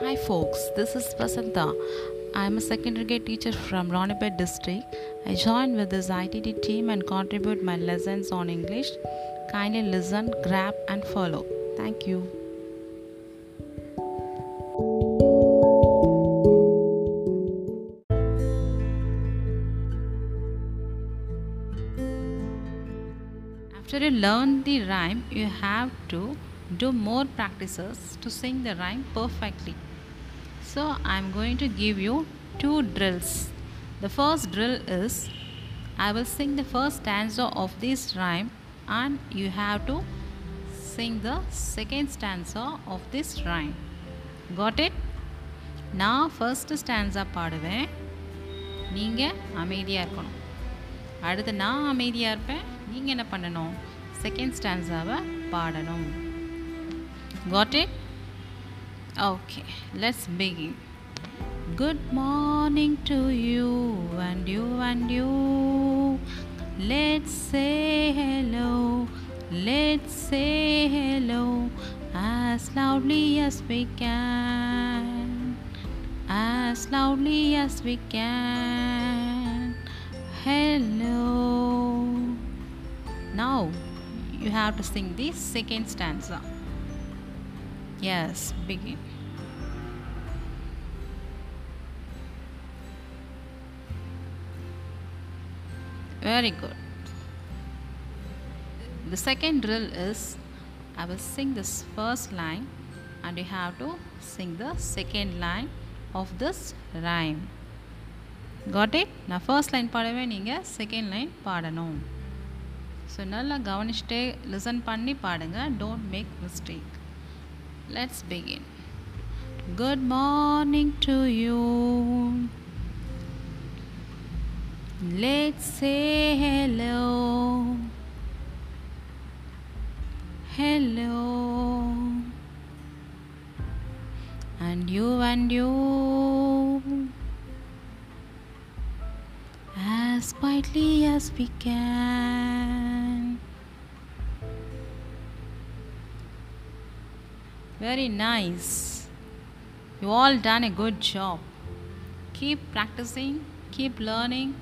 Hi folks, this is Vasanta. I am a secondary grade teacher from Ranipet district. I joined with this ITT team and contribute my lessons on English. Kindly listen, grab and follow. Thank you. After you learn the rhyme, you have to do more practices to sing the rhyme perfectly. So, I am going to give you two drills. The first drill is I will sing the first stanza of this rhyme, and you have to sing the second stanza of this rhyme. Got it? நான் first stanza பாடுவேன் நீங்கள் அமைதியாக இருக்கணும் அடுத்து நான் அமைதியாக இருப்பேன் நீங்கள் என்ன பண்ணணும் செகண்ட் ஸ்டான்ஸாவை பாடணும் got it Okay, let's begin. Good morning to you and you and you. Let's say hello. Let's say hello as loudly as we can. As loudly as we can. Hello. Now you have to sing this second stanza. yes begin very good the second drill is i will sing this first line and you have to sing the second line of this rhyme got it நான் first line பாடுவேன் நீங்கள் second line பாடணும் so நல்லா கவனிச்சுட்டே listen பண்ணி பாடுங்க don't make mistake Let's begin. Good morning to you. Let's say hello. Hello. And you and you. As quietly as we can. Very nice you all done a good job keep practicing keep learning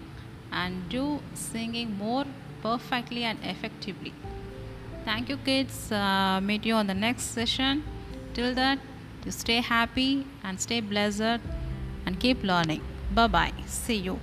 and do singing more perfectly and effectively Thank you, kids. Uh, meet you on the next session. Till that, you stay happy and stay blessed and keep learning. Bye bye. See you.